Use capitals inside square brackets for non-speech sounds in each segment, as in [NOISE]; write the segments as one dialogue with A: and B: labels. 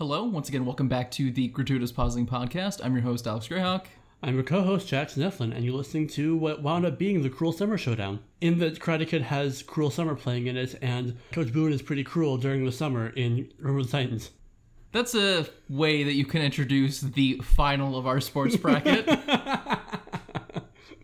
A: Hello, once again, welcome back to the Gratuitous Pausing Podcast. I'm your host, Alex Greyhawk.
B: I'm your co-host Jackson Eflin, and you're listening to what wound up being the Cruel Summer Showdown. In that Karate Kid has Cruel Summer playing in it, and Coach Boone is pretty cruel during the summer in Remember the Titans.
A: That's a way that you can introduce the final of our sports bracket. [LAUGHS]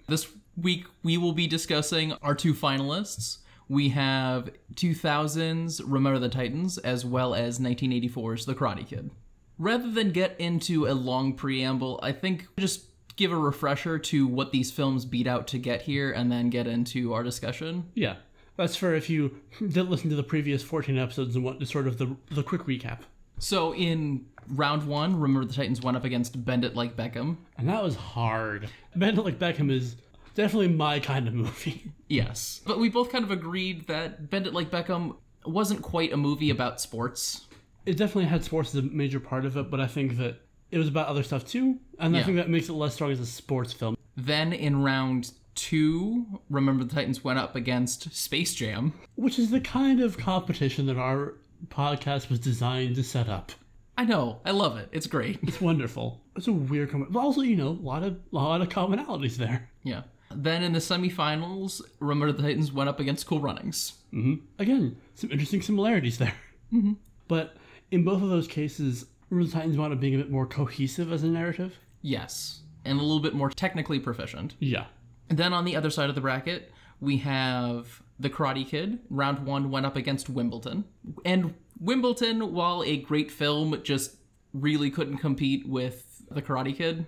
A: this week, we will be discussing our two finalists. We have 2000's Remember the Titans, as well as 1984's The Karate Kid. Rather than get into a long preamble, I think just give a refresher to what these films beat out to get here and then get into our discussion.
B: Yeah, that's for if you didn't listen to the previous 14 episodes and want to sort of the, the quick recap.
A: So in round one, Remember the Titans went up against Bend It Like Beckham.
B: And that was hard. Bend It Like Beckham is definitely my kind of movie. [LAUGHS]
A: Yes. But we both kind of agreed that Bend It Like Beckham wasn't quite a movie about sports.
B: It definitely had sports as a major part of it, but I think that it was about other stuff too, and
A: Yeah.
B: I think that makes it less strong as a sports film.
A: Then in round two, Remember the Titans went up against Space Jam.
B: Which is the kind of competition that our podcast was designed to set up.
A: I know, I love it. It's great.
B: It's wonderful. It's a weird, com- but also you know a lot of a lot of commonalities there.
A: yeah. Then in the semifinals, Remember the Titans went up against Cool Runnings. Mm-hmm.
B: Again, some interesting similarities there. Mm-hmm. But in both of those cases, Remember the Titans wound up being a bit more cohesive as a narrative.
A: Yes. And a little bit more technically proficient.
B: Yeah.
A: And then on the other side of the bracket, we have The Karate Kid. Round one went up against Wimbledon. And Wimbledon, while a great film, just really couldn't compete with The Karate Kid.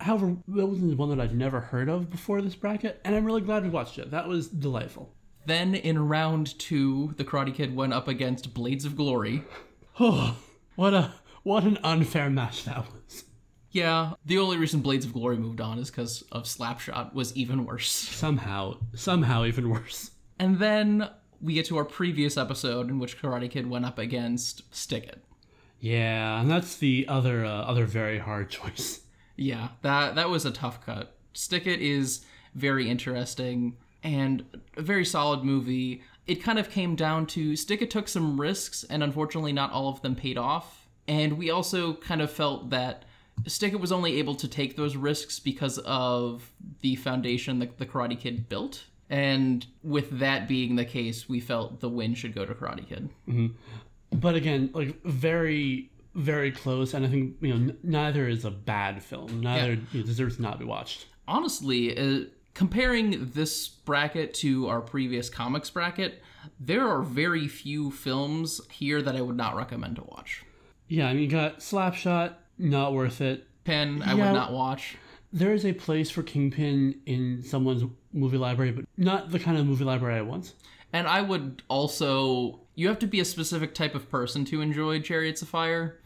B: However, Wimbledon is one that I've never heard of before this bracket, and I'm really glad we watched it. That was delightful.
A: Then in round two, The Karate Kid went up against Blades of Glory. [SIGHS]
B: Oh, what a what an unfair match that was.
A: Yeah, the only reason Blades of Glory moved on is because of Slapshot was even worse.
B: Somehow, somehow even worse.
A: And then we get to our previous episode in which Karate Kid went up against Stick It.
B: Yeah, and that's the other uh, other very hard [LAUGHS] choice.
A: Yeah, that that was a tough cut. Stick It is very interesting and a very solid movie. It kind of came down to Stick It took some risks and unfortunately not all of them paid off. And we also kind of felt that Stick It was only able to take those risks because of the foundation that the Karate Kid built. And with that being the case, we felt the win should go to Karate Kid. Mm-hmm.
B: But again, like very very close, and I think you know n- neither is a bad film. Neither you know, deserves to not be watched.
A: honestly, uh, comparing this bracket to our previous comics bracket, there are very few films here that I would not recommend to watch.
B: Yeah, I mean, you got Slapshot, not worth it.
A: Pen, I
B: Yeah.
A: would not watch.
B: There is a place for Kingpin in someone's movie library, but not the kind of movie library I want.
A: And I would also. You have to be a specific type of person to enjoy Chariots of Fire.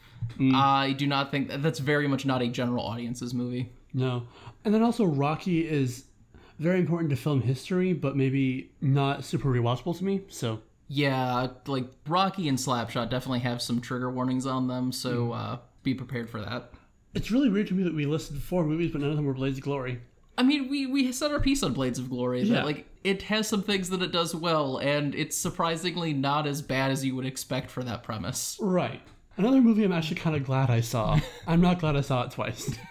A: I do not think that, that's very much not a general audience's movie.
B: No. And then also Rocky is very important to film history, but maybe not super rewatchable to me. So
A: Yeah, like Rocky and Slapshot definitely have some trigger warnings on them, so uh, be prepared for that.
B: it's really weird to me that we listed four movies, but none of them were Blades of Glory.
A: I mean, we we said our piece on Blades of Glory. That
B: Yeah.
A: like it has some things that it does well, and it's surprisingly not as bad as you would expect for that premise.
B: Right. Another movie I'm actually kind of glad I saw. [LAUGHS] I'm not glad I saw it twice. [LAUGHS]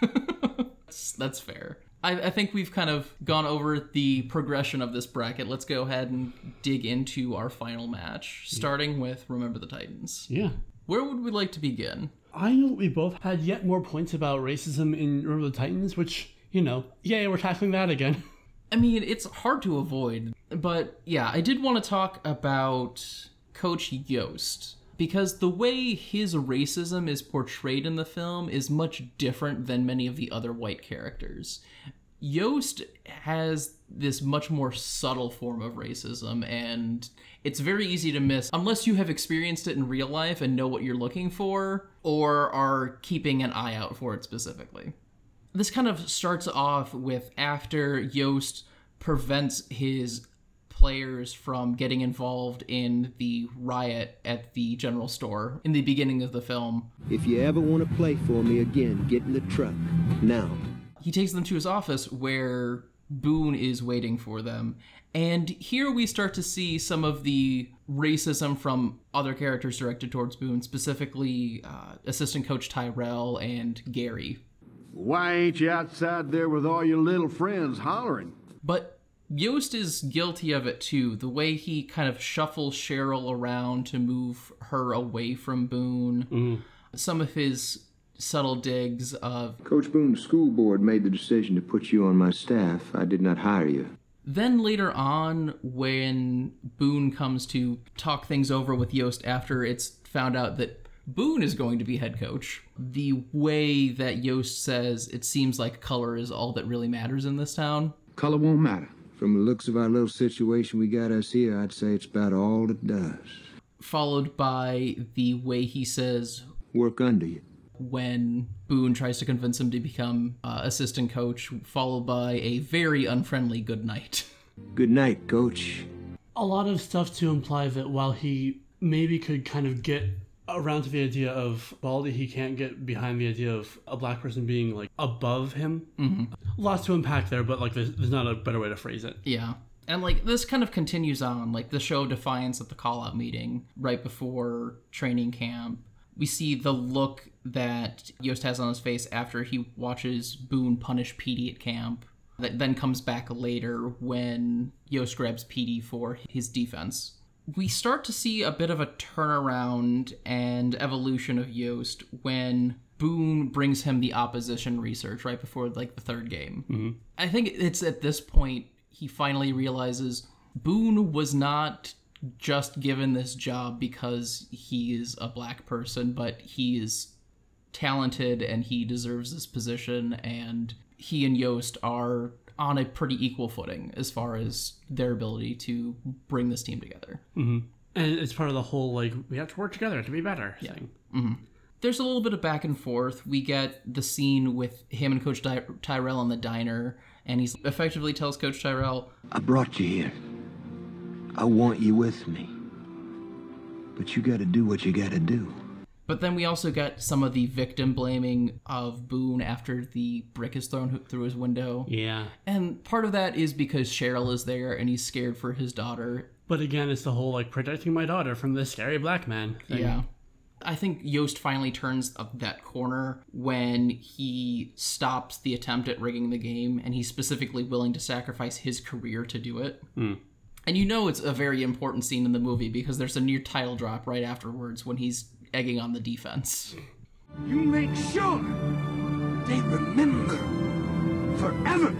A: That's, that's fair. I, I think we've kind of gone over the progression of this bracket. Let's go ahead and dig into our final match, starting with Remember the Titans.
B: yeah.
A: Where would we like to begin?
B: I know we both had yet more points about racism in Remember the Titans, which, you know, yay, we're tackling that again. [LAUGHS]
A: I mean, it's hard to avoid, but yeah, I did want to talk about Coach Yost because the way his racism is portrayed in the film is much different than many of the other white characters. Yost has this much more subtle form of racism, and it's very easy to miss unless you have experienced it in real life and know what you're looking for, or are keeping an eye out for it specifically this kind of starts off with after Yost prevents his players from getting involved in the riot at the general store in the beginning of the film.
C: If you ever want to play for me again, get in the truck. Now.
A: He takes them to his office where Boone is waiting for them. And here we start to see some of the racism from other characters directed towards Boone, specifically uh, assistant coach Tyrell and Gary.
C: Why ain't you outside there with all your little friends hollering?
A: But Yost is guilty of it too. The way he kind of shuffles Cheryl around to move her away from Boone. Mm. Some of his subtle digs of
D: Coach Boone's school board made the decision to put you on my staff. I did not hire you.
A: Then later on, when Boone comes to talk things over with Yost after it's found out that Boone is going to be head coach, the way that Yost says it seems like color is all that really matters in this town.
C: Color won't matter.
D: From the looks of our little situation we got us here, I'd say it's about all it does.
A: Followed by the way he says
D: Work under you.
A: when Boone tries to convince him to become uh, assistant coach, followed by a very unfriendly good night. [LAUGHS]
D: Good night, coach.
B: a lot of stuff to imply that while he maybe could kind of get around to the idea of Baldy, he can't get behind the idea of a black person being like above him. Mm-hmm. Lots to unpack there, but like there's, there's not a better way to phrase it.
A: Yeah. And like this kind of continues on, like the show Defiance at the call out meeting right before training camp. We see the look that Yost has on his face after he watches Boone punish Petey at camp. That then comes back later when Yost grabs Petey for his defense. We start to see a bit of a turnaround and evolution of Yost when Boone brings him the opposition research right before like the third game. Mm-hmm. I think it's at this point he finally realizes Boone was not just given this job because he is a black person, but he is talented and he deserves this position and he and Yost are on a pretty equal footing as far as their ability to bring this team together. Mm-hmm.
B: And it's part of the whole like we have to work together to be better thing. Mm-hmm.
A: there's a little bit of back and forth. We get the scene with him and Coach Ty- Tyrell in the diner, and he's effectively tells Coach Tyrell,
D: I brought you here. I want you with me. But you gotta do what you gotta do.
A: But then we also get some of the victim blaming of Boone after the brick is thrown through his window.
B: Yeah.
A: And part of that is because Cheryl is there and he's scared for his daughter.
B: But again, it's the whole like protecting my daughter from this scary black man thing.
A: Yeah. I think Yost finally turns up that corner when he stops the attempt at rigging the game and he's specifically willing to sacrifice his career to do it. Hmm. And you know it's a very important scene in the movie because there's a near title drop right afterwards when he's egging on the defense.
C: You make sure they remember forever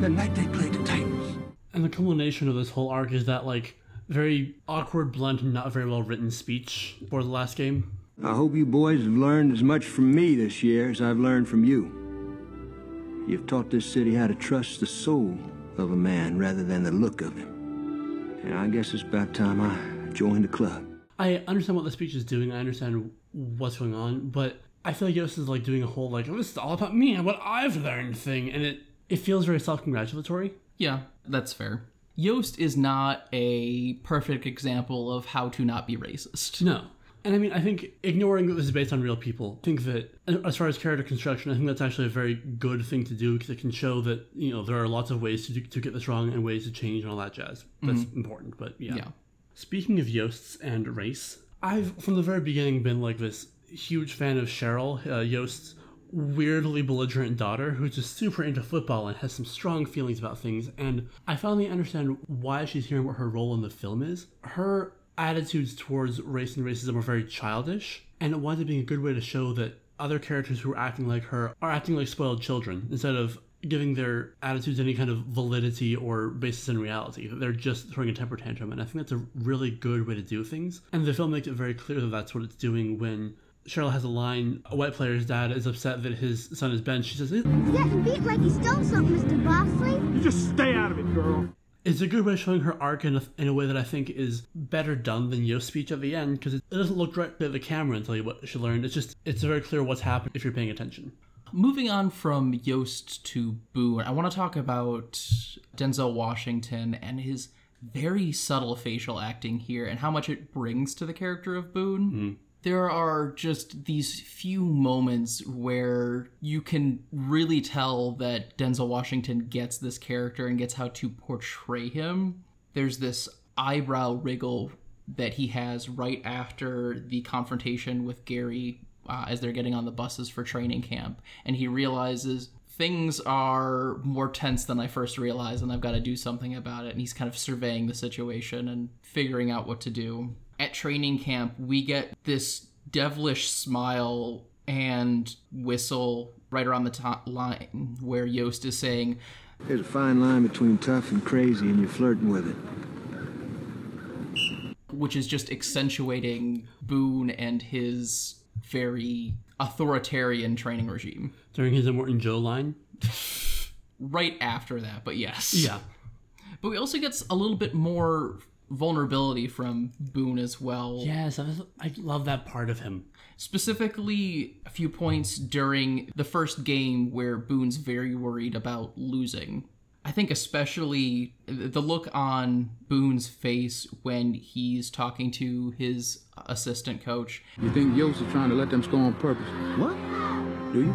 C: the night they played the Titans.
B: And the culmination of this whole arc is that like very awkward, blunt, and not very well written speech for the last game.
D: I hope you boys have learned as much from me this year as I've learned from you. You've taught this city how to trust the soul of a man rather than the look of him. And I guess it's about time I joined the club.
B: I understand what the speech is doing. I understand what's going on, but I feel like Yost is like doing a whole like oh, this is all about me and what I've learned thing, and it it feels very self congratulatory.
A: Yeah, that's fair. Yost is not a perfect example of how to not be racist.
B: No. And I mean, I think ignoring that this is based on real people, I think that uh, as far as character construction, I think that's actually a very good thing to do because it can show that, you know, there are lots of ways to, do, to get this wrong and ways to change and all that jazz. That's mm-hmm. important, but yeah.
A: Yeah.
B: Speaking of Yosts and race, I've from the very beginning been like this huge fan of Cheryl, uh, Yost's weirdly belligerent daughter, who's just super into football and has some strong feelings about things. And I finally understand why she's here and what her role in the film is. Her attitudes towards race and racism are very childish, and it winds up being a good way to show that other characters who are acting like her are acting like spoiled children instead of giving their attitudes any kind of validity or basis in reality. They're just throwing a temper tantrum, and I think that's a really good way to do things. And the film makes it very clear that that's what it's doing when Cheryl has a line. A white player's dad is upset that his son is benched. She says,
E: He's getting beat like he stole something, Mr. Bosley.
C: You just stay out of it, girl.
B: It's a good way of showing her arc in a, in a way that I think is better done than Yost's speech at the end because it, it doesn't look directly at the camera and tell you what she learned. It's just it's very clear what's happened if you're paying attention.
A: Moving on from Yost to Boone, I want to talk about Denzel Washington and his very subtle facial acting here and how much it brings to the character of Boone. Mm-hmm. there are just these few moments where you can really tell that Denzel Washington gets this character and gets how to portray him. There's this eyebrow wriggle that he has right after the confrontation with Gary uh, as they're getting on the buses for training camp, and he realizes things are more tense than I first realized, and I've got to do something about it. And he's kind of surveying the situation and figuring out what to do. At training camp, we get this devilish smile and whistle right around the top line where Yost is saying,
D: There's a fine line between tough and crazy, and you're flirting with it.
A: which is just accentuating Boone and his very authoritarian training regime.
B: During his Immortan Joe line.
A: Right after that, but yes.
B: Yeah.
A: But we also get a little bit more vulnerability from Boone as well.
B: Yes, I, was, I love that part of him.
A: Specifically, a few points during the first game where Boone's very worried about losing. I think especially the look on Boone's face when he's talking to his assistant coach.
F: You think Yost is trying to let them score on purpose?
D: What? Do you?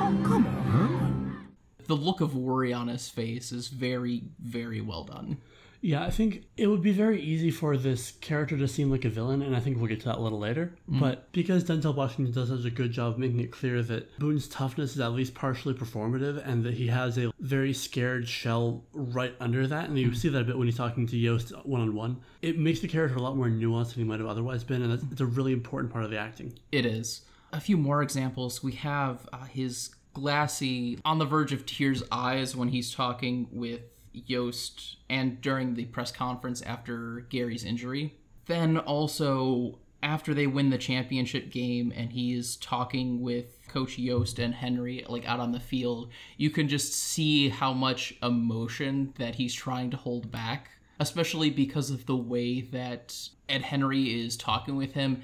F: Oh, come on, huh?
A: The look of worry on his face is very, very well done.
B: Yeah, I think it would be very easy for this character to seem like a villain, and I think we'll get to that a little later. But because Denzel Washington does such a good job of making it clear that Boone's toughness is at least partially performative, and that he has a very scared shell right under that, and you see that a bit when he's talking to Yost one on one, it makes the character a lot more nuanced than he might have otherwise been, and that's, it's a really important part of the acting.
A: It is. A few more examples. We have uh, his glassy, on the verge of tears eyes when he's talking with Yost and during the press conference after Gary's injury. Then also after they win the championship game and he's talking with coach Yost and Henry like out on the field, you can just see how much emotion that he's trying to hold back, especially because of the way that Ed Henry is talking with him.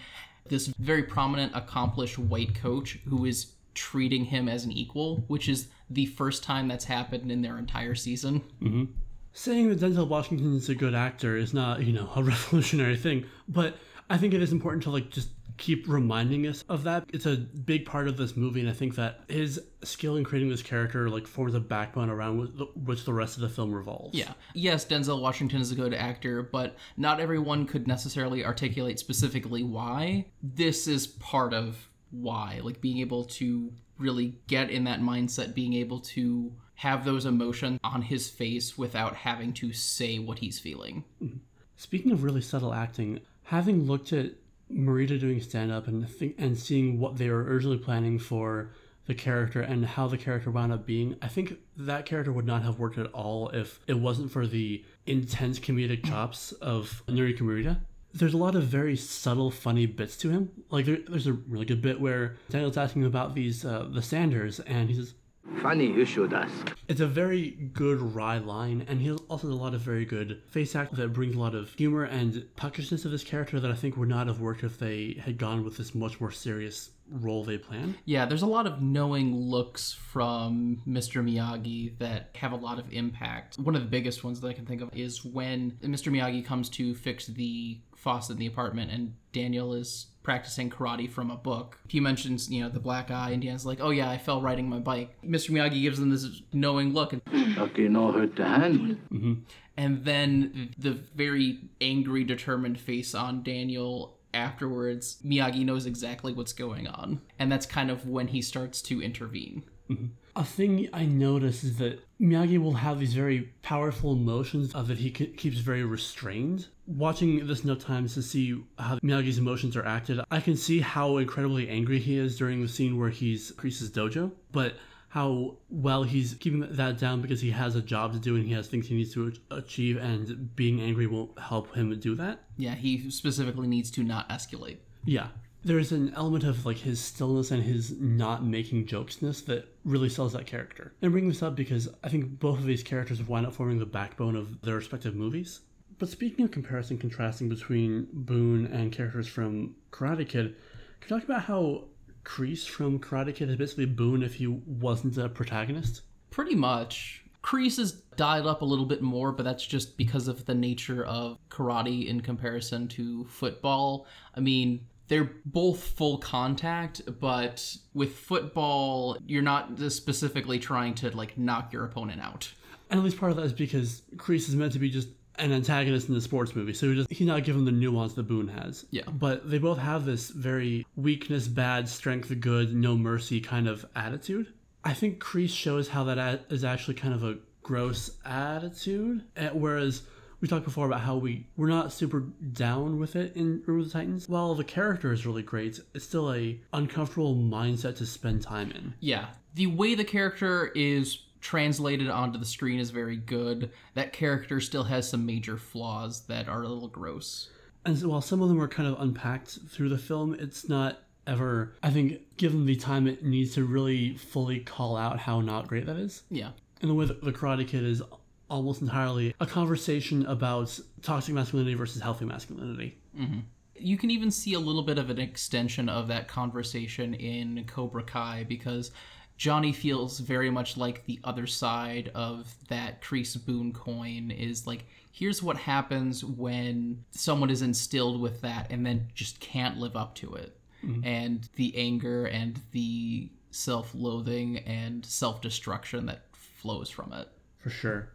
A: This very prominent, accomplished white coach who is treating him as an equal, which is the first time that's happened in their entire season. Mm-hmm.
B: Saying that Denzel Washington is a good actor is not, you know, a [LAUGHS] revolutionary thing, but I think it is important to like just keep reminding us of that. It's a big part of this movie, and I think that his skill in creating this character like forms a backbone around which the, which the rest of the film revolves.
A: Yeah. Yes, Denzel Washington is a good actor, but not everyone could necessarily articulate specifically why. This is part of why. Like being able to really get in that mindset, being able to have those emotions on his face without having to say what he's feeling. Mm-hmm.
B: Speaking of really subtle acting, having looked at Morita doing stand up and think, and seeing what they were originally planning for the character and how the character wound up being, I think that character would not have worked at all if it wasn't for the intense comedic chops of Nuri Morita. There's a lot of very subtle, funny bits to him. Like there, there's a really good bit where Daniel's asking him about these uh, the Sanders, and he says,
G: Funny you should ask.
B: it's a very good wry line, and he also has a lot of very good face act that brings a lot of humor and puckishness of this character that I think would not have worked if they had gone with this much more serious role they planned.
A: Yeah, there's a lot of knowing looks from Mr. Miyagi that have a lot of impact. One of the biggest ones that I can think of is when Mr. Miyagi comes to fix the faucet in the apartment and Daniel is practicing karate from a book. He mentions, you know, the black eye, and Daniel's like, oh yeah, I fell riding my bike. Mr. Miyagi gives them this knowing look, and
G: Lucky no hurt the hand. Mm-hmm.
A: and then the very angry, determined face on Daniel afterwards, Miyagi knows exactly what's going on. And that's kind of when he starts to intervene. Mm-hmm.
B: A thing I notice is that Miyagi will have these very powerful emotions of that he keeps very restrained. Watching this enough times to see how Miyagi's emotions are acted, I can see how incredibly angry he is during the scene where he's Kreese's dojo, but how well he's keeping that down because he has a job to do and he has things he needs to achieve, and being angry won't help him do that.
A: Yeah, he specifically needs to not escalate.
B: Yeah. There's an element of like his stillness and his not making jokesness that really sells that character. And bring this up because I think both of these characters wind up forming the backbone of their respective movies. But speaking of comparison contrasting between Boone and characters from Karate Kid, can you talk about how Kreese from Karate Kid is basically Boone if he wasn't a protagonist?
A: Pretty much. Kreese is dialed up a little bit more, but that's just because of the nature of karate in comparison to football. I mean, they're both full contact, but with football, you're not specifically trying to like knock your opponent out.
B: And at least part of that is because Kreese is meant to be just an antagonist in the sports movie, so he just, he's not given the nuance that Boone has.
A: Yeah.
B: But they both have this very weakness, bad, strength, good, no mercy kind of attitude. I think Kreese shows how that is actually kind of a gross attitude, eh, whereas we talked before about how we we're not super down with it in of the Titans. While the character is really great, it's still a uncomfortable mindset to spend time in.
A: Yeah. The way the character is translated onto the screen is very good. That character still has some major flaws that are a little gross.
B: And so while some of them are kind of unpacked through the film, it's not ever, I think, given the time it needs to really fully call out how not great that is.
A: Yeah.
B: And the way that The Karate Kid is almost entirely a conversation about toxic masculinity versus healthy masculinity. Mm-hmm.
A: You can even see a little bit of an extension of that conversation in Cobra Kai because Johnny feels very much like the other side of that Kreese Boone coin is like, here's what happens when someone is instilled with that and then just can't live up to it. And the anger and the self loathing and self destruction that flows from it.
B: For sure.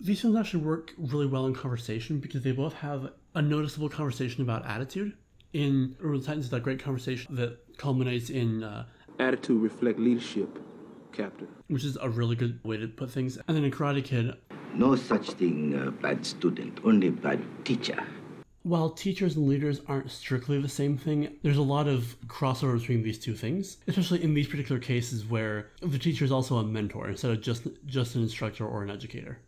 B: These films actually work really well in conversation because they both have a noticeable conversation about attitude. In Remember the Titans, that great conversation that culminates in uh,
H: Attitude reflect leadership, Captain.
B: which is a really good way to put things. And then in Karate Kid,
G: No such thing, uh, bad student, only bad teacher.
B: while teachers and leaders aren't strictly the same thing, there's a lot of crossover between these two things, especially in these particular cases where the teacher is also a mentor instead of just just an instructor or an educator.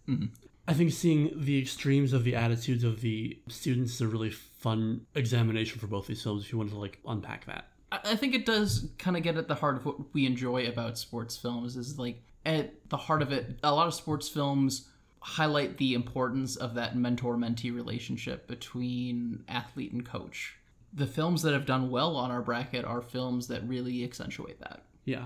B: I think seeing the extremes of the attitudes of the students is a really fun examination for both these films if you want to like unpack that.
A: I think it does kind of get at the heart of what we enjoy about sports films is like at the heart of it a lot of sports films highlight the importance of that mentor mentee relationship between athlete and coach the films that have done well on our bracket are films that really accentuate that
B: Yeah.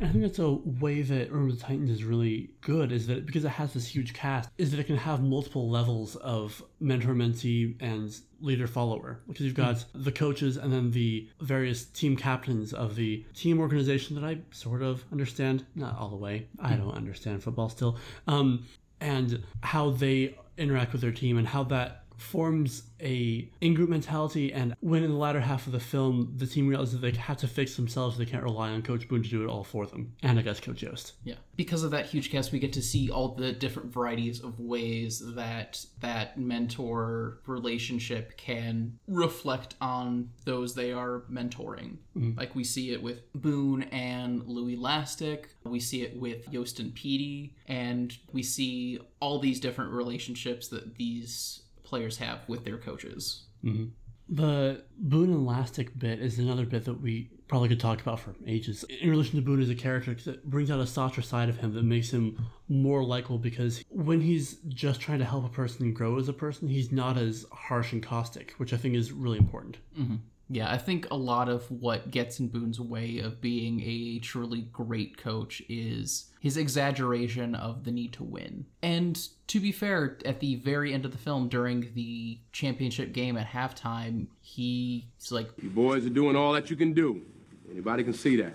B: And I think that's a way that Remember the Titans is really good, is that because it has this huge cast, is that it can have multiple levels of mentor mentee and leader follower. Because you've got the coaches and then the various team captains of the team organization that I sort of understand, not all the way. I don't understand football still. Um, and how they interact with their team and how that forms a in-group mentality and when in the latter half of the film the team realizes that they have to fix themselves they can't rely on coach boone to do it all for them and i guess coach yost.
A: Yeah. Because of that huge cast we get to see all the different varieties of ways that that mentor relationship can reflect on those they are mentoring. Mm-hmm. Like we see it with boone and louie lastik we see it with yost and Petey, and we see all these different relationships that these players have with their coaches. Mm-hmm.
B: The boone and lastik bit is another bit that we probably could talk about for ages. In relation to boone as a character 'cause it brings out a softer side of him that makes him more likable because when he's just trying to help a person grow as a person he's not as harsh and caustic which i think is really important mm-hmm.
A: Yeah, I think a lot of what gets in Boone's way of being a truly great coach is his exaggeration of the need to win. And to be fair, at the very end of the film, during the championship game at halftime, he's like,
H: You boys are doing all that you can do. Anybody can see that.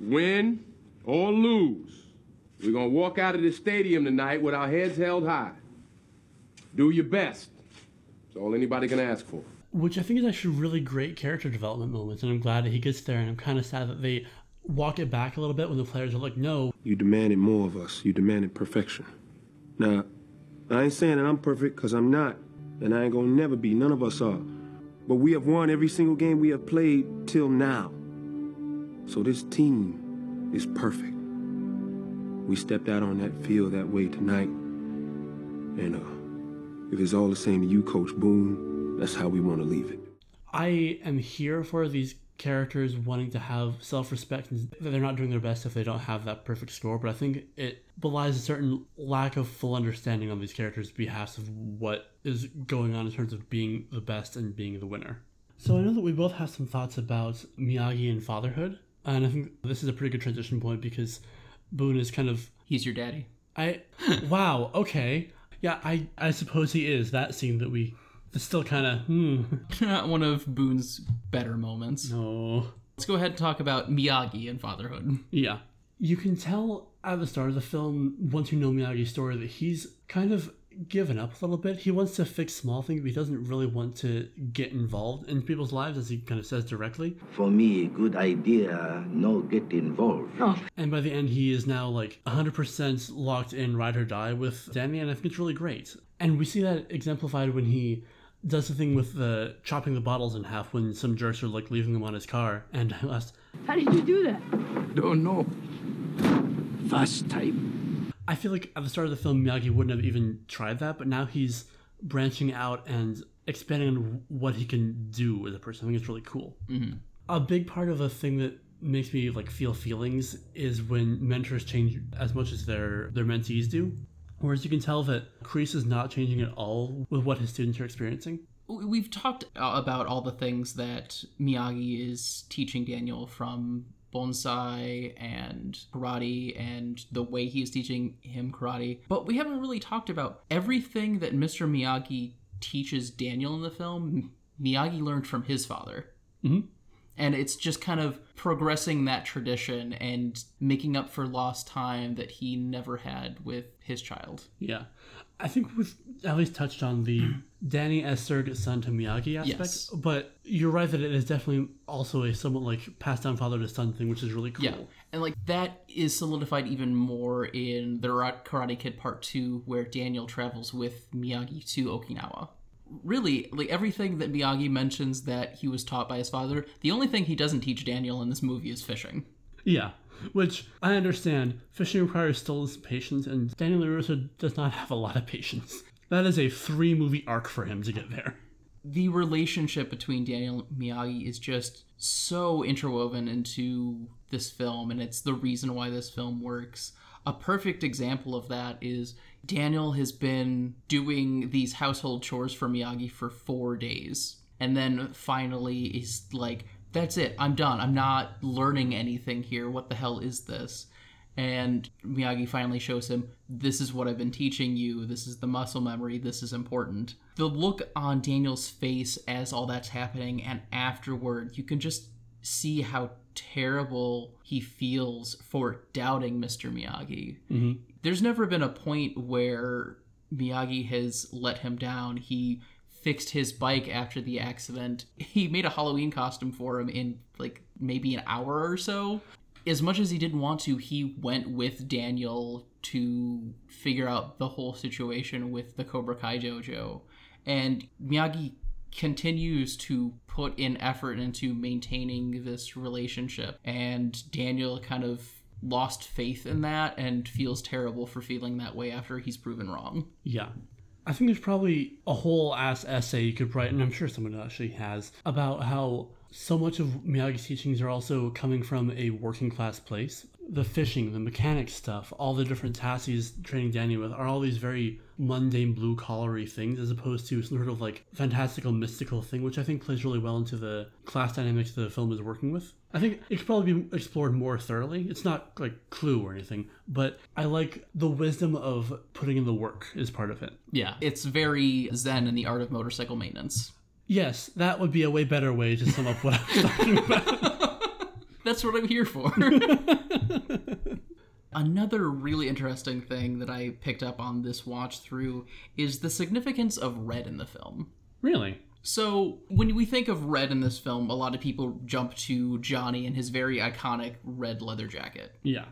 H: Win or lose, we're gonna walk out of this stadium tonight with our heads held high. Do your best. That's all anybody can ask for.
B: Which I think is actually really great character development moments, and I'm glad that he gets there. And I'm kind of sad that they walk it back a little bit when the players are like, "No,
H: You demanded more of us. You demanded perfection. Now, I ain't saying that I'm perfect, because I'm not. And I ain't gonna never be. None of us are. But we have won every single game we have played till now. So this team is perfect. We stepped out on that field that way tonight. And uh, if it's all the same to you, Coach Boone, that's how we want to leave it.
B: I am here for these characters wanting to have self-respect that they're not doing their best if they don't have that perfect score. But I think it belies a certain lack of full understanding on these characters' behalf of what is going on in terms of being the best and being the winner. So I know that we both have some thoughts about Miyagi and fatherhood, and I think this is a pretty good transition point because Boone is kind of
A: he's your daddy.
B: I [LAUGHS] wow, okay. Yeah, I I suppose he is that scene that we It's still kind of, hmm. [LAUGHS]
A: One of Boone's better moments.
B: No.
A: Let's go ahead and talk about Miyagi and fatherhood.
B: Yeah. You can tell at the start of the film, once you know Miyagi's story, that he's kind of given up a little bit. He wants to fix small things, but he doesn't really want to get involved in people's lives, as he kind of says directly.
G: For me, good idea, no get involved. Oh.
B: And by the end, he is now like 100% locked in ride or die with Danny, and I think it's really great. And we see that exemplified when he does the thing with the chopping the bottles in half when some jerks are like leaving them on his car. And [LAUGHS] I asked,
I: How did you do that?
C: Don't know. Fast type.
B: I feel like at the start of the film, Miyagi wouldn't have even tried that, but now he's branching out and expanding on what he can do as a person. I think it's really cool.
A: Mm-hmm.
B: A big part of a thing that makes me like feel feelings is when mentors change as much as their their mentees do. Whereas you can tell that Kreese is not changing at all with what his students are experiencing.
A: We've talked about all the things that Miyagi is teaching Daniel from bonsai and karate and the way he's teaching him karate. But we haven't really talked about everything that Mr. Miyagi teaches Daniel in the film. Miyagi learned from his father.
B: Mm-hmm.
A: And it's just kind of progressing that tradition and making up for lost time that he never had with his child.
B: Yeah. I think we've at least touched on the [CLEARS THROAT] Danny as surrogate son to Miyagi aspect,
A: Yes.
B: but you're right that it is definitely also a somewhat like passed down father to son thing, which is really cool.
A: Yeah. And like that is solidified even more in the Karate Kid Part 2 where Daniel travels with Miyagi to Okinawa. Really, like everything that Miyagi mentions that he was taught by his father, the only thing he doesn't teach Daniel in this movie is fishing.
B: Yeah, which I understand. Fishing requires still some patience, and Daniel LaRusso does not have a lot of patience. That is a three movie arc for him to get there.
A: The relationship between Daniel and Miyagi is just so interwoven into this film, and it's the reason why this film works. A perfect example of that is Daniel has been doing these household chores for Miyagi for four days. And then finally he's like, that's it, I'm done. I'm not learning anything here. What the hell is this? And Miyagi finally shows him, This is what I've been teaching you. This is the muscle memory. This is important. The look on Daniel's face as all that's happening, and afterward, you can just see how terrible he feels for doubting Mr. Miyagi.
B: Mm-hmm.
A: There's never been a point where Miyagi has let him down. He fixed his bike after the accident. He made a Halloween costume for him in like maybe an hour or so. As much as he didn't want to, he went with Daniel to figure out the whole situation with the Cobra Kai dojo. And Miyagi continues to put in effort into maintaining this relationship. And Daniel kind of lost faith in that and feels terrible for feeling that way after he's proven wrong.
B: Yeah. I think there's probably a whole ass essay you could write, and I'm sure someone actually has, about how so much of Miyagi's teachings are also coming from a working class place. The fishing, the mechanic stuff, all the different tasks he's training Danny with are all these very mundane blue collary things as opposed to some sort of like fantastical mystical thing, which I think plays really well into the class dynamics the film is working with. I think it could probably be explored more thoroughly. It's not like Clue or anything, but I like the wisdom of putting in the work is part of it.
A: Yeah, it's very zen in the art of motorcycle maintenance.
B: Yes, that would be a way better way to sum up what I was talking about. [LAUGHS]
A: That's what I'm here for. [LAUGHS] [LAUGHS] Another really interesting thing that I picked up on this watch through is the significance of red in the film.
B: really?
A: So, when we think of red in this film, a lot of people jump to Johnny and his very iconic red leather jacket.
B: Yeah.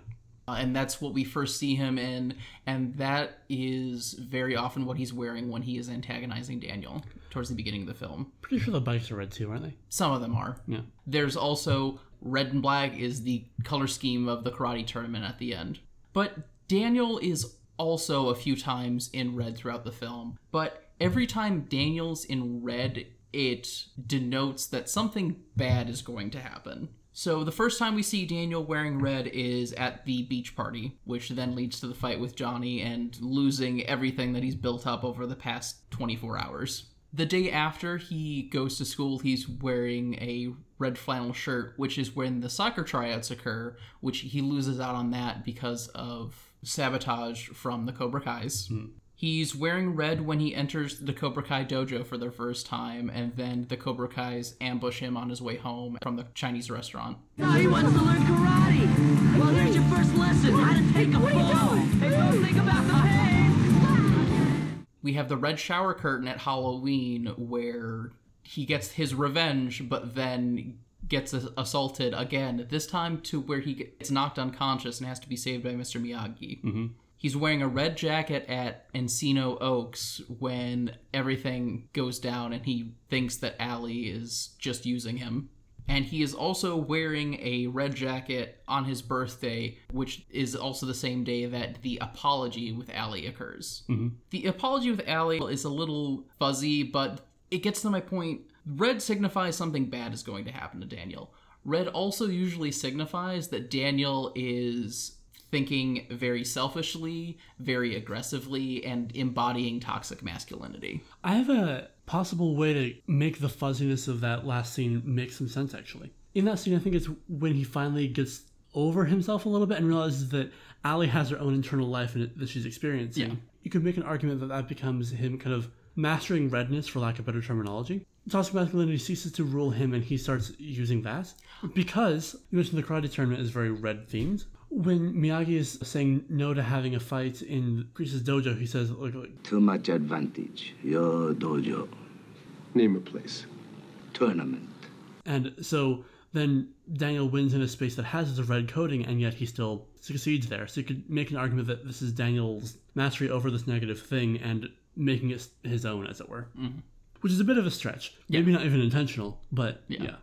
A: Uh, and that's what we first see him in, and that is very often what he's wearing when he is antagonizing Daniel towards the beginning of the film.
B: Pretty sure the bikes are red too, aren't they?
A: Some of them are.
B: Yeah.
A: There's also red and black is the color scheme of the karate tournament at the end. But Daniel is also a few times in red throughout the film. But every time Daniel's in red, it denotes that something bad is going to happen. So the first time we see Daniel wearing red is at the beach party, which then leads to the fight with Johnny and losing everything that he's built up over the past 24 hours. The day after he goes to school, he's wearing a red flannel shirt, which is when the soccer tryouts occur, which he loses out on that because of sabotage from the Cobra Kai's. Hmm. He's wearing red when he enters the Cobra Kai dojo for the first time, and then the Cobra Kais ambush him on his way home from the Chinese restaurant.
I: No, he wants to learn karate. Well, there's your first lesson. How to take a fall. Hey, don't think about the pain.
A: We have the red shower curtain at Halloween where he gets his revenge, but then gets assaulted again, this time to where he gets knocked unconscious and has to be saved by Mr. Miyagi. Mm-hmm. He's wearing a red jacket at Encino Oaks when everything goes down and he thinks that Allie is just using him. And he is also wearing a red jacket on his birthday, which is also the same day that the apology with Allie occurs. Mm-hmm. The apology with Allie is a little fuzzy, but it gets to my point. Red signifies something bad is going to happen to Daniel. Red also usually signifies that Daniel is thinking very selfishly, very aggressively, and embodying toxic masculinity.
B: I have a possible way to make the fuzziness of that last scene make some sense, actually. In that scene, I think it's when he finally gets over himself a little bit and realizes that Allie has her own internal life and that she's experiencing.
A: Yeah.
B: You could make an argument that that becomes him kind of mastering redness, for lack of better terminology. Toxic masculinity ceases to rule him and he starts using that. Because you mentioned the karate tournament is very red themed. When Miyagi is saying no to having a fight in Kreese's dojo, he says, like, like,
G: Too much advantage. Your dojo.
H: Name a place.
G: Tournament.
B: And so then Daniel wins in a space that has the red coating, and yet he still succeeds there. So you could make an argument that this is Daniel's mastery over this negative thing and making it his own, as it were. Mm-hmm. Which is a bit of a stretch. Maybe not even intentional, but yeah.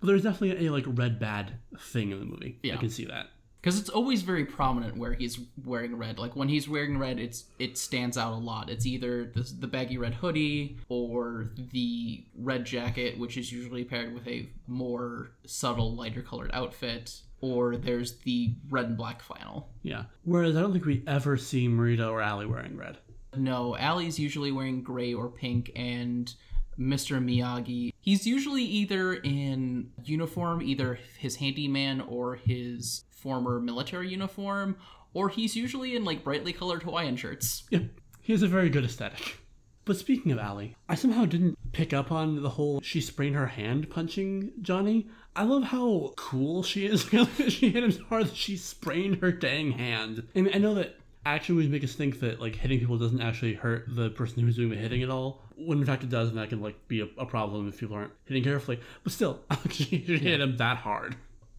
B: But there's definitely a like red bad thing in the movie.
A: Yeah.
B: I can see that.
A: because it's always very prominent where he's wearing red. Like when he's wearing red, it's it stands out a lot. It's either the, the baggy red hoodie or the red jacket, which is usually paired with a more subtle, lighter colored outfit, or there's the red and black flannel.
B: Yeah. Whereas I don't think we ever see Morita or Allie wearing red.
A: No, Allie's usually wearing gray or pink, and Mr. Miyagi, he's usually either in uniform, either his handyman or his former military uniform, or he's usually in like brightly colored Hawaiian shirts.
B: Yep. He has a very good aesthetic. But speaking of Allie, I somehow didn't pick up on the whole she sprained her hand punching Johnny. I love how cool she is. [LAUGHS] she hit him so hard that she sprained her dang hand. Mean, I know that action movies make us think that like hitting people doesn't actually hurt the person who's doing the hitting at all. When in fact it does, and that can like be a, a problem if people aren't hitting carefully. But still, [LAUGHS] she hit him that hard.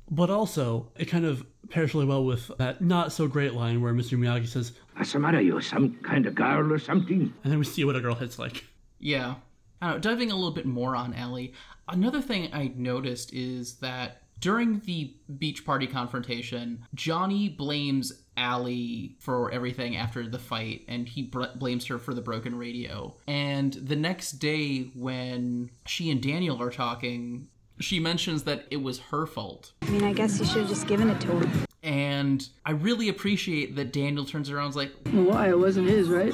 B: But also, it kind of pairs really well with that not so great line where Mr. Miyagi says,
G: What's the matter? You some kind of girl or something?
B: and then we see what a girl hits like.
A: Yeah. I don't know, diving a little bit more on Ellie, another thing I noticed is that during the beach party confrontation, Johnny blames Allie for everything after the fight, and he br- blames her for the broken radio. And the next day, when she and Daniel are talking, she mentions that it was her fault.
J: I mean, I guess you should have just given it to her.
A: And I really appreciate that Daniel turns around and is like,
I: why? It wasn't his, right?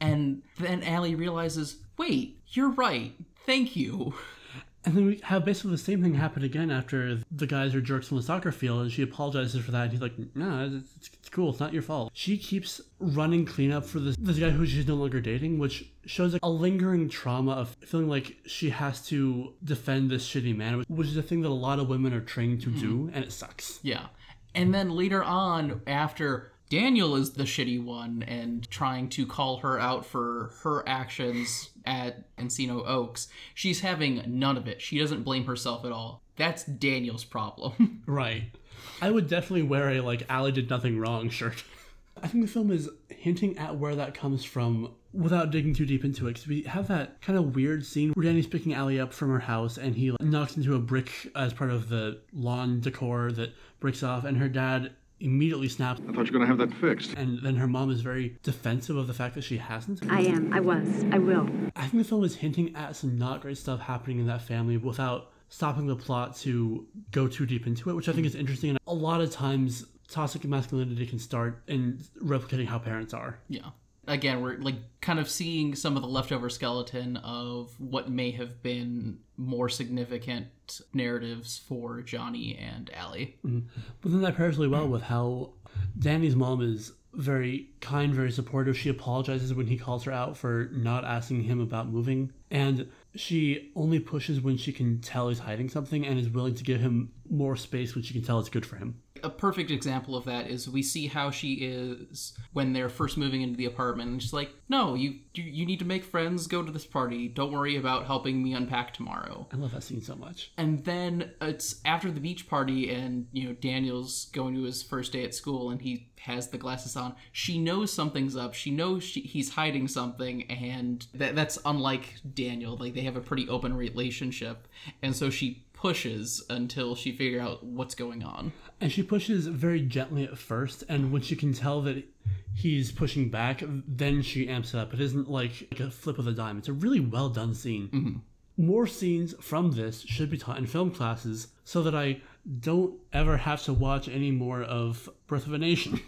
A: and then Allie realizes, wait, you're right. Thank you. [LAUGHS]
B: And then we have basically the same thing happen again after the guys are jerks on the soccer field, and she apologizes for that. And he's like, "No, it's, it's cool. It's not your fault." She keeps running cleanup for this this guy who she's no longer dating, which shows like a lingering trauma of feeling like she has to defend this shitty man, which is a thing that a lot of women are trained to mm-hmm. do, and it sucks.
A: Yeah. And then later on, after Daniel is the shitty one and trying to call her out for her actions at Encino Oaks, she's having none of it. She doesn't blame herself at all. That's Daniel's problem. [LAUGHS]
B: Right. I would definitely wear a like Allie did nothing wrong shirt. I think the film is hinting at where that comes from without digging too deep into it. Because we have that kind of weird scene where Danny's picking Allie up from her house and he like, knocks into a brick as part of the lawn decor that breaks off, and her dad immediately snaps.
F: I thought you were going to have that fixed.
B: And then her mom is very defensive of the fact that she hasn't.
J: I am. I was. I will.
B: I think the film is hinting at some not great stuff happening in that family without stopping the plot to go too deep into it, which I think is interesting. And a lot of times, toxic masculinity can start in replicating how parents are.
A: yeah. Again, we're like kind of seeing some of the leftover skeleton of what may have been more significant narratives for Johnny and Allie. Mm-hmm.
B: But then that pairs really well with how Danny's mom is very kind, very supportive. She apologizes when he calls her out for not asking him about moving. And she only pushes when she can tell he's hiding something and is willing to give him more space when she can tell it's good for him.
A: A perfect example of that is we see how she is when they're first moving into the apartment and she's like no you you, need to make friends go to this party don't worry about helping me unpack tomorrow.
B: I love that scene so much.
A: and then it's after the beach party and you know daniel's going to his first day at school and he has the glasses on she knows something's up. She knows she, he's hiding something and that, that's unlike daniel. Like they have a pretty open relationship. And so she pushes until she figure out what's going on
B: And she pushes very gently at first, and when she can tell that he's pushing back, then she amps it up. It isn't like a flip of the dime. It's a really well done scene. More scenes from this should be taught in film classes so that I don't ever have to watch any more of Birth of a Nation.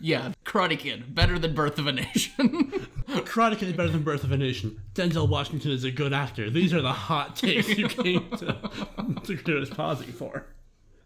A: Yeah, Karate Kid, better than Birth of a Nation. [LAUGHS]
B: Karate Kid is better than Birth of a Nation. Denzel Washington is a good actor. These are the hot takes you came to, [LAUGHS] to do this pausing for.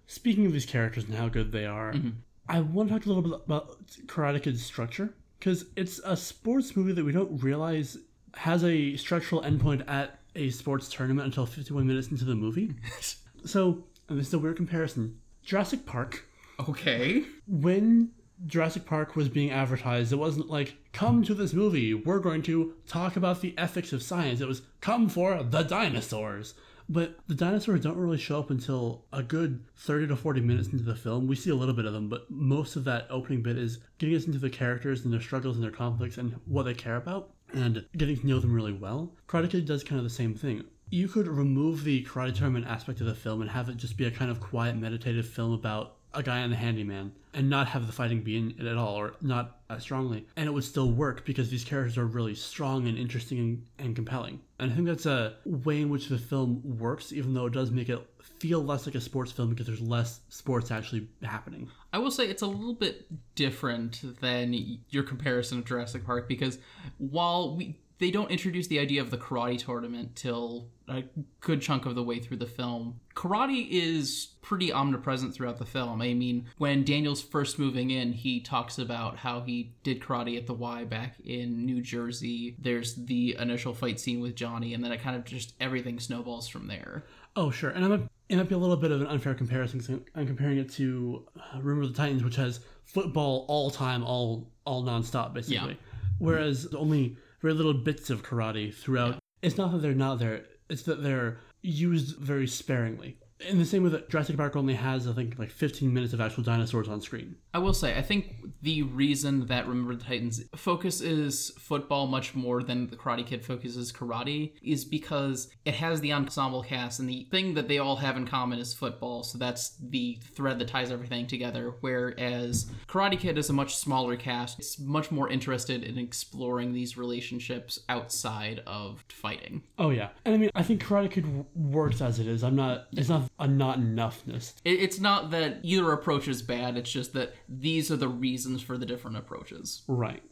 B: Speaking of these characters and how good they are, mm-hmm. I want to talk a little bit about Karate Kid's structure because it's a sports movie that we don't realize has a structural endpoint at a sports tournament until 51 minutes into the movie. [LAUGHS] so, and this is a weird comparison. Jurassic Park
A: okay.
B: when Jurassic Park was being advertised, it wasn't like, come to this movie, we're going to talk about the ethics of science. It was, come for the dinosaurs. But the dinosaurs don't really show up until a good 30 to 40 minutes into the film. We see a little bit of them, but most of that opening bit is getting us into the characters and their struggles and their conflicts and what they care about and getting to know them really well. Karate Kid does kind of the same thing. You could remove the karate tournament aspect of the film and have it just be a kind of quiet, meditative film about a guy and the handyman and not have the fighting be in it at all or not as strongly. And it would still work because these characters are really strong and interesting and, and compelling. And i think that's a way in which the film works even though it does make it feel less like a sports film because there's less sports actually happening.
A: I will say it's a little bit different than your comparison of Jurassic Park because while we they don't introduce the idea of the karate tournament till a good chunk of the way through the film. Karate is pretty omnipresent throughout the film. I mean, when Daniel's first moving in, he talks about how he did karate at the Y back in New Jersey. There's the initial fight scene with Johnny, and then it kind of just everything snowballs from there.
B: Oh, sure. And I'm a, it might be a little bit of an unfair comparison. 'cause I'm comparing it to uh, Remember the Titans, which has football all time, all all nonstop, basically. Yeah. Whereas only very little bits of karate throughout. It's not that they're not there; it's that they're used very sparingly. In the same way that Jurassic Park only has, I think, like 15 minutes of actual dinosaurs on screen.
A: I will say, I think the reason that Remember the Titans focuses football much more than the Karate Kid focuses karate is because it has the ensemble cast, and the thing that they all have in common is football. So that's the thread that ties everything together. Whereas Karate Kid is a much smaller cast, it's much more interested in exploring these relationships outside of fighting.
B: Oh yeah, and I mean, I think Karate Kid w- works as it is. I'm not. It's not a not enoughness.
A: It's not that either approach is bad, it's just that these are the reasons for the different approaches.
B: Right.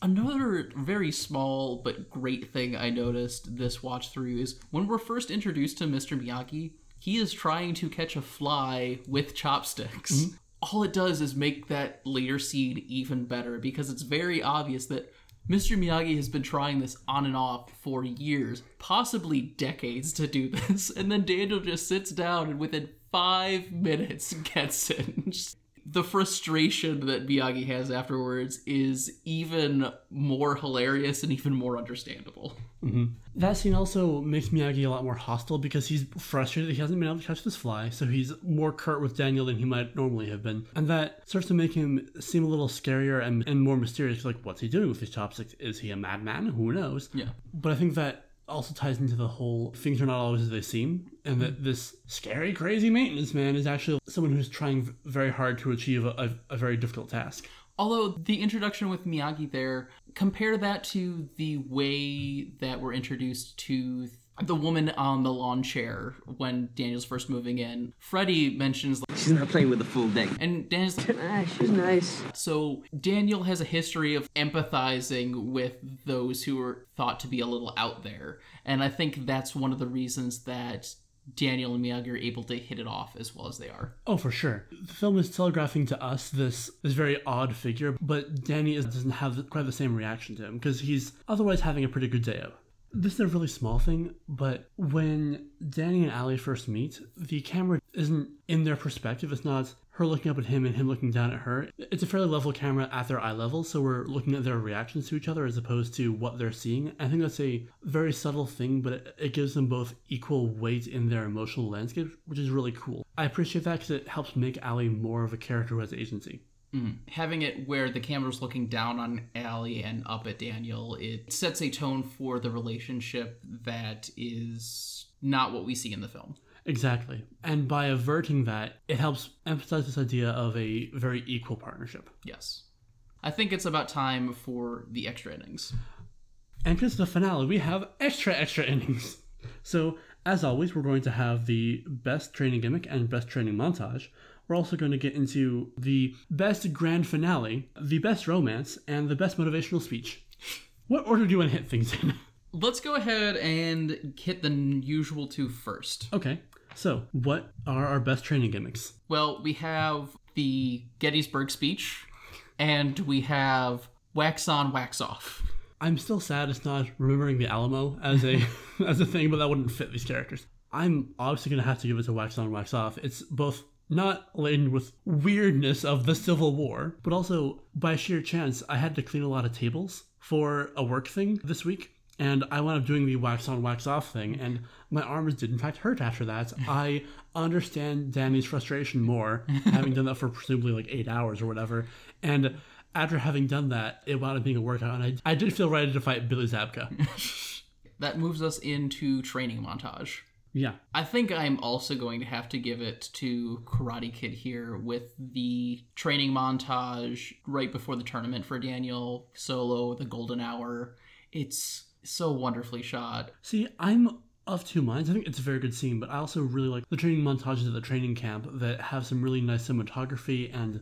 A: Another very small but great thing I noticed this watch through is when we're first introduced to Mr. Miyagi, he is trying to catch a fly with chopsticks. Mm-hmm. All it does is make that later scene even better because it's very obvious that Mr. Miyagi has been trying this on and off for years, possibly decades to do this, and then Daniel just sits down and within five minutes [LAUGHS] gets it. The frustration that Miyagi has afterwards is even more hilarious and even more understandable. Mm-hmm.
B: That scene also makes Miyagi a lot more hostile because he's frustrated that he hasn't been able to catch this fly, so he's more curt with Daniel than he might normally have been. And that starts to make him seem a little scarier and, and more mysterious. Like, what's he doing with his chopsticks? Is he a madman? Who knows?
A: Yeah.
B: But I think that also ties into the whole things are not always as they seem, and that mm-hmm. this scary, crazy maintenance man is actually someone who's trying very hard to achieve a, a, a very difficult task.
A: Although the introduction with Miyagi there, compare that to the way that we're introduced to the woman on the lawn chair when Daniel's first moving in. Freddie mentions like,
G: She's not playing with a full deck.
A: and Daniel's like,
J: Ah, she's nice.
A: So Daniel has a history of empathizing with those who are thought to be a little out there. And I think that's one of the reasons that Daniel and Miyagi are able to hit it off as well as they are.
B: Oh, for sure. The film is telegraphing to us this this very odd figure, but Danny is, doesn't have quite the same reaction to him because he's otherwise having a pretty good day out. This is a really small thing, but when Danny and Allie first meet, the camera isn't in their perspective. It's not her looking up at him and him looking down at her. It's a fairly level camera at their eye level, so we're looking at their reactions to each other as opposed to what they're seeing. I think that's a very subtle thing, but it, gives them both equal weight in their emotional landscape, which is really cool. I appreciate that because it helps make Allie more of a character who has agency.
A: Mm. Having it where the camera's looking down on Allie and up at Daniel, it sets a tone for the relationship that is not what we see in the film.
B: Exactly. And by averting that, it helps emphasize this idea of a very equal partnership.
A: Yes. I think it's about time for the extra innings.
B: And because of the finale, we have extra, extra innings. [LAUGHS] So, as always, we're going to have the best training gimmick and best training montage. We're also going to get into the best grand finale, the best romance, and the best motivational speech. What order do you want to hit things in? [LAUGHS]
A: Let's go ahead and hit the usual two first.
B: Okay. So, what are our best training gimmicks?
A: Well, we have the Gettysburg speech, and we have wax on, wax off.
B: I'm still sad it's not remembering the Alamo as a [LAUGHS] as a thing, but that wouldn't fit these characters. I'm obviously gonna have to give it to wax on, wax off. It's both not laden with weirdness of the Civil War, but also by sheer chance, I had to clean a lot of tables for a work thing this week and I wound up doing the wax on, wax off thing, and my arms did in fact hurt after that. [LAUGHS] I understand Danny's frustration more, having done that for presumably like eight hours or whatever, and after having done that, it wound up being a workout, and I, I did feel ready to fight Billy Zabka. [LAUGHS]
A: that moves us into training montage.
B: Yeah.
A: I think I'm also going to have to give it to Karate Kid here with the training montage right before the tournament for Daniel Solo, the golden hour. It's so wonderfully shot.
B: See, I'm of two minds. I think it's a very good scene, but I also really like the training montages at the training camp that have some really nice cinematography and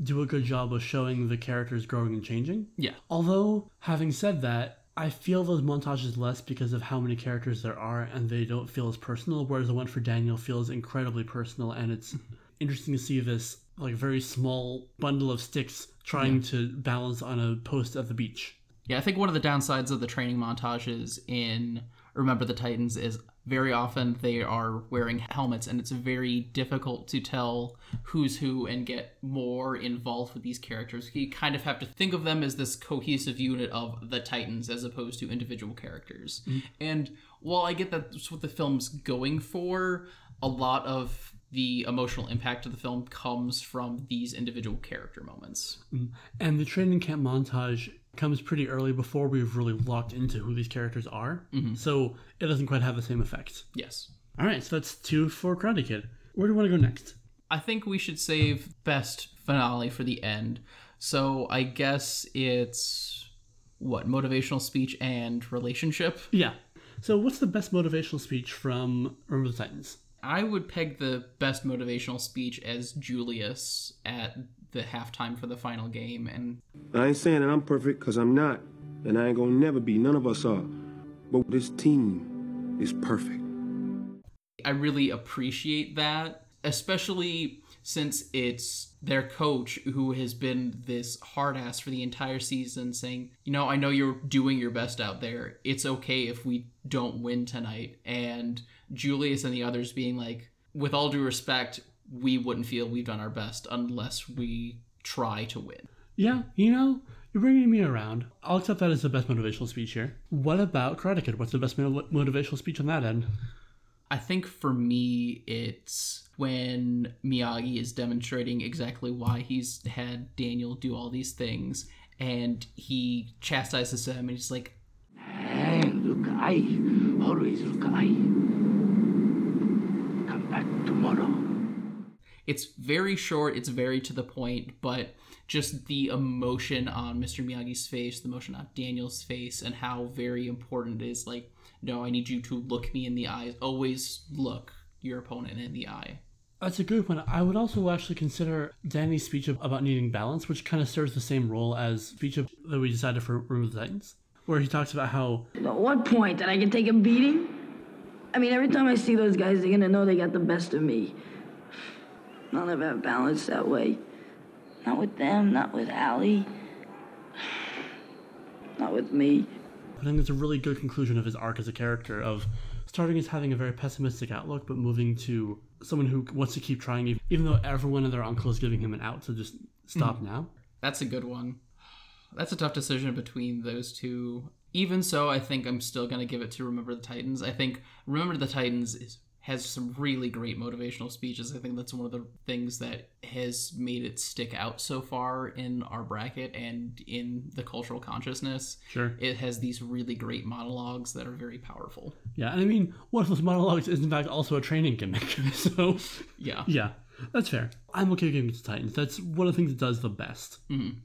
B: do a good job of showing the characters growing and changing.
A: Yeah.
B: Although, having said that, I feel those montages less because of how many characters there are and they don't feel as personal, whereas the one for Daniel feels incredibly personal and it's [LAUGHS] interesting to see this like very small bundle of sticks trying yeah. to balance on a post at the beach.
A: Yeah, I think one of the downsides of the training montages in Remember the Titans is very often they are wearing helmets and it's very difficult to tell who's who and get more involved with these characters. You kind of have to think of them as this cohesive unit of the Titans as opposed to individual characters. Mm-hmm. And while I get that's what the film's going for, a lot of the emotional impact of the film comes from these individual character moments.
B: Mm. And the training camp montage comes pretty early before we've really locked into who these characters are.
A: Mm-hmm.
B: So it doesn't quite have the same effect.
A: Yes.
B: All right, so that's two for Karate Kid. Where do you want to go next?
A: I think we should save best finale for the end. So I guess it's what motivational speech and relationship.
B: Yeah. So what's the best motivational speech from Remember the Titans?
A: I would peg the best motivational speech as Julius at the halftime for the final game. And
H: I ain't saying that I'm perfect because I'm not, and I ain't gonna never be. None of us are. But this team is perfect.
A: I really appreciate that, especially since it's their coach who has been this hard ass for the entire season saying, you know, I know you're doing your best out there. It's okay if we don't win tonight. And Julius and the others being like, with all due respect, we wouldn't feel we've done our best unless we try to win.
B: Yeah, you know, you're bringing me around. I'll accept that as the best motivational speech here. What about Karate Kid? What's the best motivational speech on that end?
A: I think for me, it's when Miyagi is demonstrating exactly why he's had Daniel do all these things, and he chastises him, and he's like,
G: hey, "Look, I always look, I come back tomorrow."
A: It's very short, it's very to the point, but just the emotion on Mr. Miyagi's face, the emotion on Daniel's face, and how very important it is like, no, I need you to look me in the eyes. Always look your opponent in the eye.
B: That's a good one. I would also actually consider Danny's speech about needing balance, which kind of serves the same role as speech that we decided for Remember the Titans, where he talks about how.
I: At what point that I can take a beating?
K: I mean, every time I see those guys, they're gonna know they got the best of me. I'll never have balance that way. Not with them, not with Allie. [SIGHS] Not with me.
B: I think it's a really good conclusion of his arc as a character of starting as having a very pessimistic outlook, but moving to someone who wants to keep trying, even though everyone and their uncle is giving him an out to just stop
A: Mhm.
B: now.
A: That's a good one. That's a tough decision between those two. Even so, I think I'm still going to give it to Remember the Titans. I think Remember the Titans is, has some really great motivational speeches. I think that's one of the things that has made it stick out so far in our bracket and in the cultural consciousness.
B: Sure.
A: It has these really great monologues that are very powerful.
B: Yeah, and I mean, one of those monologues is in fact also a training gimmick. [LAUGHS] so,
A: Yeah.
B: yeah, that's fair. I'm okay giving it to Titans. That's one of the things it does the best.
A: Mhm.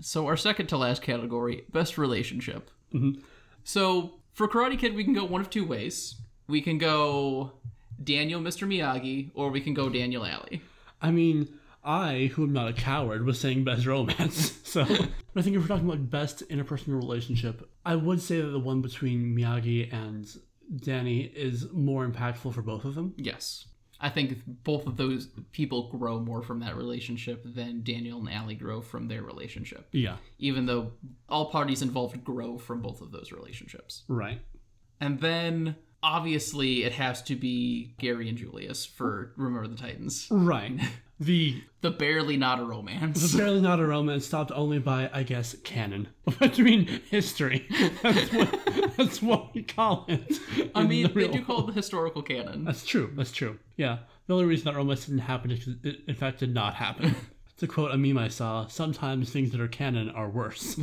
A: So our second to last category, best relationship.
B: Mhm.
A: So for Karate Kid, we can go one of two ways. We can go Daniel, Mr. Miyagi, or we can go Daniel Allie.
B: I mean, I, who am not a coward, was saying best romance. [LAUGHS] So, I think if we're talking about best interpersonal relationship, I would say that the one between Miyagi and Danny is more impactful for both of them.
A: Yes. I think both of those people grow more from that relationship than Daniel and Allie grow from their relationship.
B: Yeah.
A: Even though all parties involved grow from both of those relationships.
B: Right.
A: And then obviously it has to be Gary and Julius for Remember the Titans.
B: Right. [LAUGHS] The
A: The barely not a romance.
B: The barely not a romance, stopped only by, I guess, canon. [LAUGHS] What do you mean history? [LAUGHS] That's what, that's what we call it.
A: I mean,
B: the
A: they do call it the historical canon.
B: That's true. That's true. Yeah. The only reason that romance didn't happen is because it, in fact, did not happen. to quote a meme I saw, sometimes things that are canon are worse.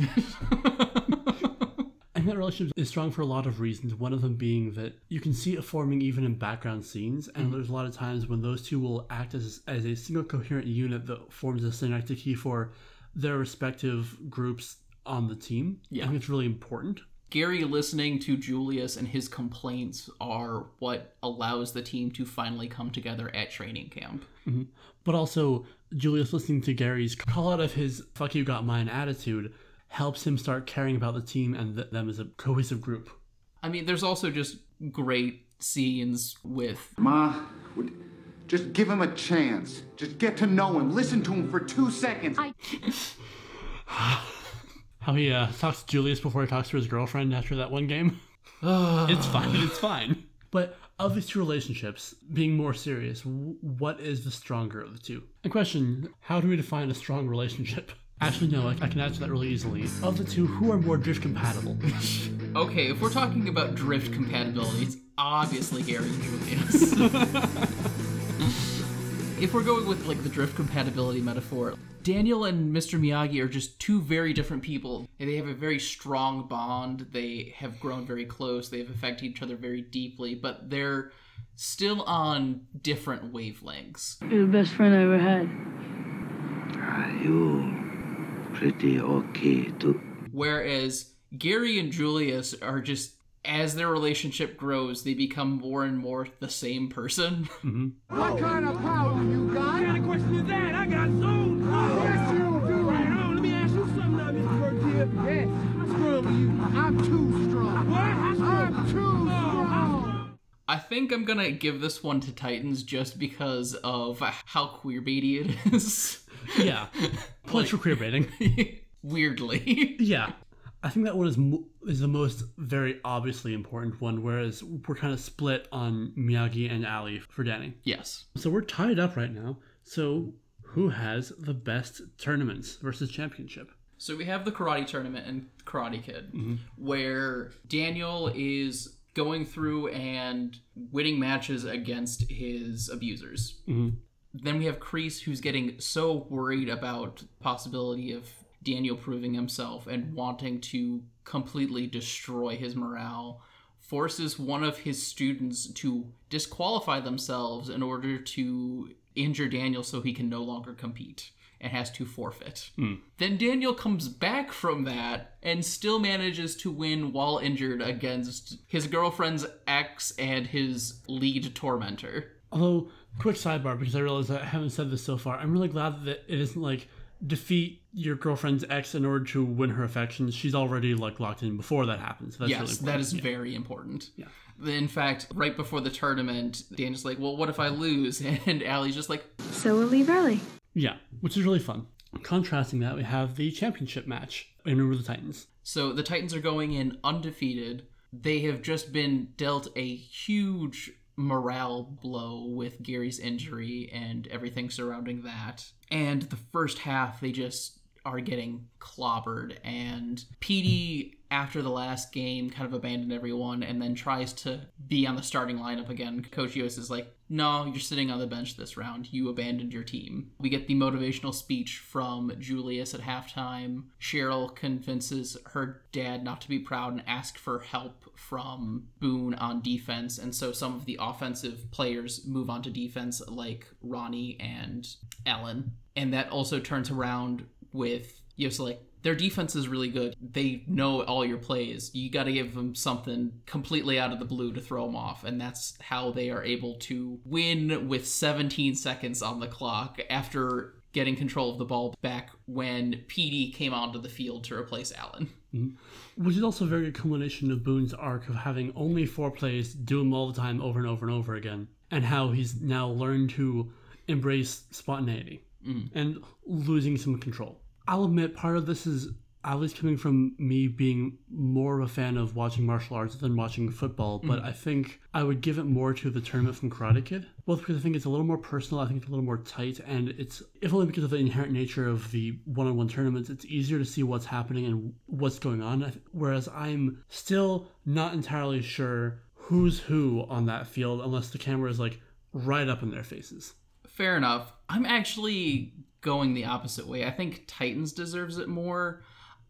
B: And that relationship is strong for a lot of reasons. One of them being that you can see it forming even in background scenes, and
A: Mhm.
B: there's a lot of times when those two will act as, as a single coherent unit that forms a synecdoche key for their respective groups on the team.
A: Yeah.
B: I think it's really important.
A: Gary listening to Julius and his complaints are what allows the team to finally come together at training camp.
B: Mhm. But also, Julius listening to Gary's call out of his fuck you got mine attitude helps him start caring about the team and th- them as a cohesive group.
A: I mean, there's also just great scenes with
L: Ma, would, just give him a chance. Just get to know him. Listen to him for two seconds. [LAUGHS]
B: How he uh, talks to Julius before he talks to his girlfriend after that one game. [SIGHS] it's fine. It's fine. But of these two relationships, being more serious, what is the stronger of the two? And question: How do we define a strong relationship? Actually, no. I, I can answer that really easily. Of the two, who are more drift compatible? [LAUGHS]
A: Okay, if we're talking about drift compatibility, it's obviously Gary and Julius. [LAUGHS] if we're going with like the drift compatibility metaphor, Daniel and Mr. Miyagi are just two very different people. They have a very strong bond. They have grown very close. They've affected each other very deeply, but they're still on different wavelengths.
K: You're the best friend I ever had.
G: Are you pretty okay too?
A: Whereas Gary and Julius are just as their relationship grows, they become more and more the same person. [LAUGHS] Mm-hmm.
C: What kind of power you got? What kind of question is that? I got soul power. Yes, you do. Right on. Let me ask you something now, Mr. Bertier. Yes. How strong are you? I'm too strong. What? How strong? I'm too oh, strong.
A: I think I'm gonna give this one to Titans just because of how queerbaity it is. [LAUGHS]
B: yeah, [LAUGHS] points for queer baiting. [LAUGHS]
A: Weirdly.
B: yeah, I think that one is mo- is the most very obviously important one. Whereas we're kind of split on Miyagi and Ali for Danny.
A: Yes.
B: So we're tied up right now. So who has the best tournaments versus championship?
A: So we have the karate tournament and Karate Kid,
B: Mhm.
A: where Daniel is going through and winning matches against his abusers.
B: Mhm.
A: Then we have Kreese, who's getting so worried about possibility of Daniel proving himself and wanting to completely destroy his morale, forces one of his students to disqualify themselves in order to injure Daniel so he can no longer compete and has to forfeit.
B: Hmm.
A: Then Daniel comes back from that and still manages to win while injured against his girlfriend's ex and his lead tormentor.
B: Although, quick sidebar, because I realize I haven't said this so far, I'm really glad that it isn't like defeat your girlfriend's ex in order to win her affections, she's already like locked in before that happens. That's
A: yes,
B: really
A: that
B: important.
A: is
B: Yeah.
A: very important.
B: Yeah.
A: In fact, right before the tournament, Daniel's like, "Well, what if I lose?" [LAUGHS] And Allie's just like,
J: So we'll leave early.
B: Yeah, which is really fun. Contrasting that, we have the championship match in Remember the Titans.
A: So the Titans are going in undefeated. They have just been dealt a huge morale blow with Gary's injury and everything surrounding that. And the first half, they just are getting clobbered. And Petey, after the last game, kind of abandoned everyone and then tries to be on the starting lineup again. Coach Yoast is like, no, you're sitting on the bench this round. You abandoned your team. We get the motivational speech from Julius at halftime. Cheryl convinces her dad not to be proud and ask for help from Boone on defense. And so some of the offensive players move on to defense, like Ronnie and Ellen. And that also turns around with Yoast like, their defense is really good. They know all your plays. You got to give them something completely out of the blue to throw them off. And that's how they are able to win with 17 seconds on the clock after getting control of the ball back when Petey came onto the field to replace Allen.
B: Mhm. Which is also a very good culmination of Boone's arc of having only four plays, do them all the time over and over and over again, and how he's now learned to embrace spontaneity
A: Mm.
B: and losing some control. I'll admit part of this is at least coming from me being more of a fan of watching martial arts than watching football, but
A: Mhm.
B: I think I would give it more to the tournament from Karate Kid. Both because I think it's a little more personal, I think it's a little more tight, and it's if only because of the inherent nature of the one-on-one tournaments, it's easier to see what's happening and what's going on. Whereas I'm still not entirely sure who's who on that field unless the camera is like right up in their faces.
A: Fair enough. I'm actually going the opposite way. I think Titans deserves it more.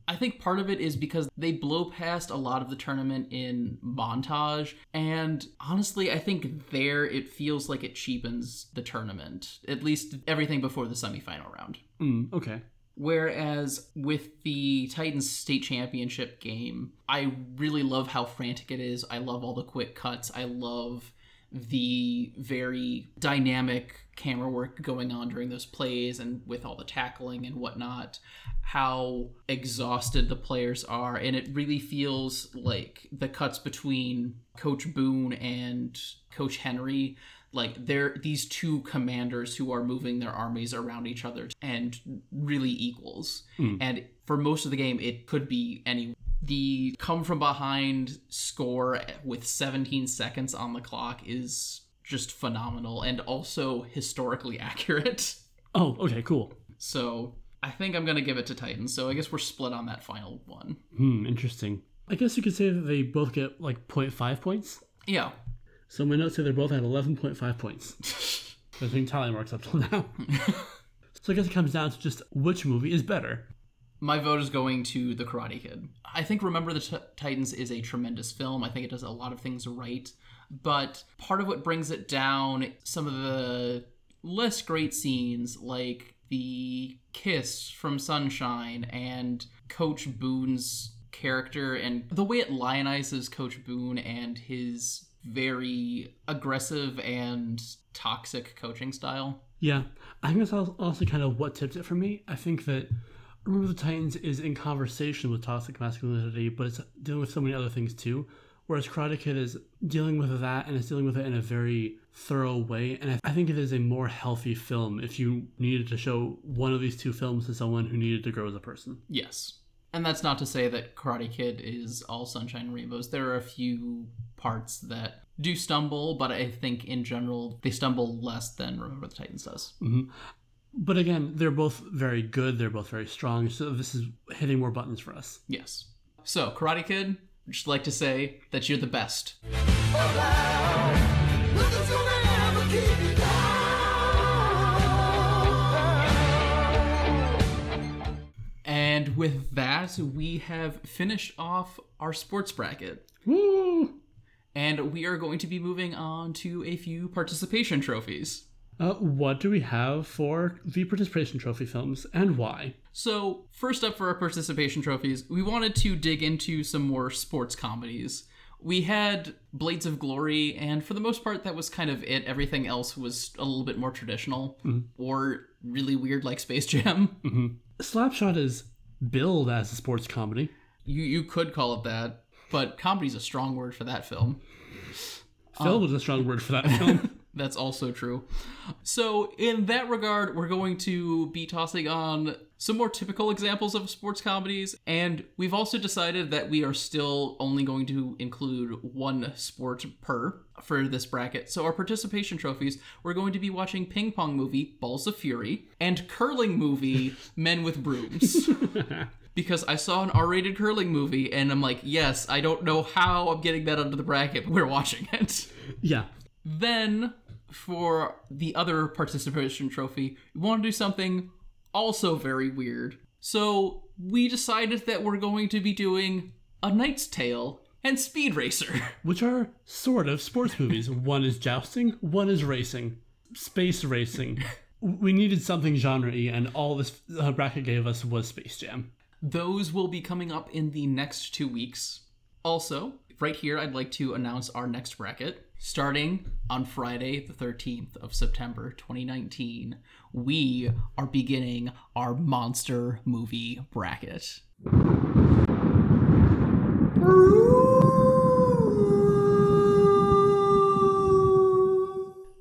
A: I think part of it is because they blow past a lot of the tournament in montage. And honestly, I think there it feels like it cheapens the tournament, at least everything before the semifinal round.
B: Mm, okay.
A: Whereas with the Titans state championship game, I really love how frantic it is. I love all the quick cuts. I love the very dynamic camera work going on during those plays and with all the tackling and whatnot, how exhausted the players are. And it really feels like the cuts between Coach Boone and Coach Henry like they're these two commanders who are moving their armies around each other and really equals
B: Hmm.
A: and for most of the game it could be any the come from behind score with 17 seconds on the clock is just phenomenal and also historically [LAUGHS] accurate
B: Oh, okay, cool.
A: so i think i'm gonna give it to titans so i guess we're split on that final one
B: Hmm, interesting. I guess you could say that they both get like 0.5 points.
A: yeah
B: So my notes say they're both at 11.5 points. That's been tally marks up till [LAUGHS] now. so I guess it comes down to just which movie is better.
A: My vote is going to The Karate Kid. I think Remember the T- Titans is a tremendous film. I think it does a lot of things right. But part of what brings it down, some of the less great scenes, like the kiss from Sunshine and Coach Boone's character, and the way it lionizes Coach Boone and his very aggressive and toxic coaching style.
B: Yeah, I think that's also kind of what tipped it for me. I think that Remember the Titans is in conversation with toxic masculinity, but it's dealing with so many other things too. Whereas Karate Kid is dealing with that and it's dealing with it in a very thorough way. And I- I think it is a more healthy film if you needed to show one of these two films to someone who needed to grow as a person.
A: Yes. And that's not to say that Karate Kid is all sunshine and rainbows. There are a few parts that do stumble, but I think in general they stumble less than Remember the Titans does.
B: hmm But again, they're both very good. They're both very strong. So this is hitting more buttons for us.
A: Yes. So, Karate Kid, I'd just like to say that you're the best. And with that, we have finished off our sports bracket.
B: Woo!
A: And we are going to be moving on to a few participation trophies.
B: Uh, what do we have for the participation trophy films and why?
A: So, first up for our participation trophies, we wanted to dig into some more sports comedies. we had Blades of Glory, and for the most part, that was kind of it. Everything else was a little bit more traditional or really weird, like Space Jam. [LAUGHS]
B: hmm Slapshot is billed as a sports comedy.
A: You you could call it that, but comedy's a strong word for that film.
B: Film is a strong word for that film. [LAUGHS]
A: That's also true. So, in that regard, we're going to be tossing on some more typical examples of sports comedies, and we've also decided that we are still only going to include one sport per for this bracket. So, our participation trophies, we're going to be watching ping pong movie Balls of Fury and curling movie Men with Brooms. [LAUGHS] because I saw an R rated curling movie, and I'm like, yes, I don't know how I'm getting that under the bracket, but we're watching it.
B: Yeah.
A: Then, for the other participation trophy, we want to do something also very weird. So, we decided that we're going to be doing A Knight's Tale and Speed Racer. [LAUGHS]
B: Which are sort of sports movies. one is jousting, one is racing. Space racing. We needed something genre y, and all this uh, bracket gave us was Space Jam.
A: Those will be coming up in the next two weeks. Also, right here, I'd like to announce our next bracket. Starting on Friday, the 13th of September 2019, we are beginning our monster movie bracket.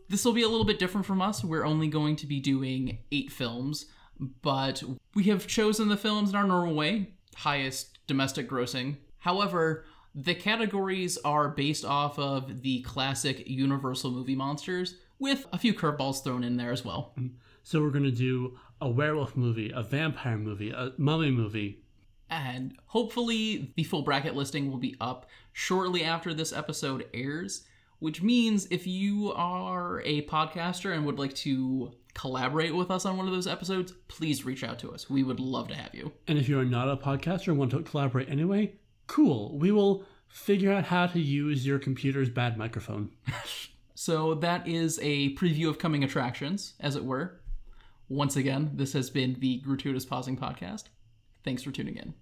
A: This will be a little bit different from us. We're only going to be doing eight films, but we have chosen the films in our normal way highest domestic grossing. However, the categories are based off of the classic Universal movie monsters, with a few curveballs thrown in there as well. Mm-hmm.
B: So we're going to do a werewolf movie, a vampire movie, a mummy movie.
A: And hopefully, the full bracket listing will be up shortly after this episode airs, which means if you are a podcaster and would like to collaborate with us on one of those episodes, please reach out to us. We would love to have you.
B: And if you are not a podcaster and want to collaborate anyway, cool. We will figure out how to use your computer's bad microphone. [LAUGHS]
A: So that is a preview of coming attractions, as it were. Once again, this has been the Gratuitous Pausing Podcast. Thanks for tuning in.